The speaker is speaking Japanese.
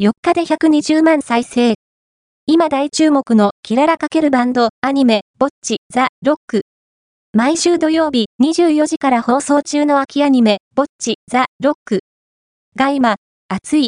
4日で120万再生。今大注目のキララ×バンド、アニメ、ぼっち、ザ・ロック。毎週土曜日24時から放送中の秋アニメ、ぼっち、ザ・ロック。が今、熱い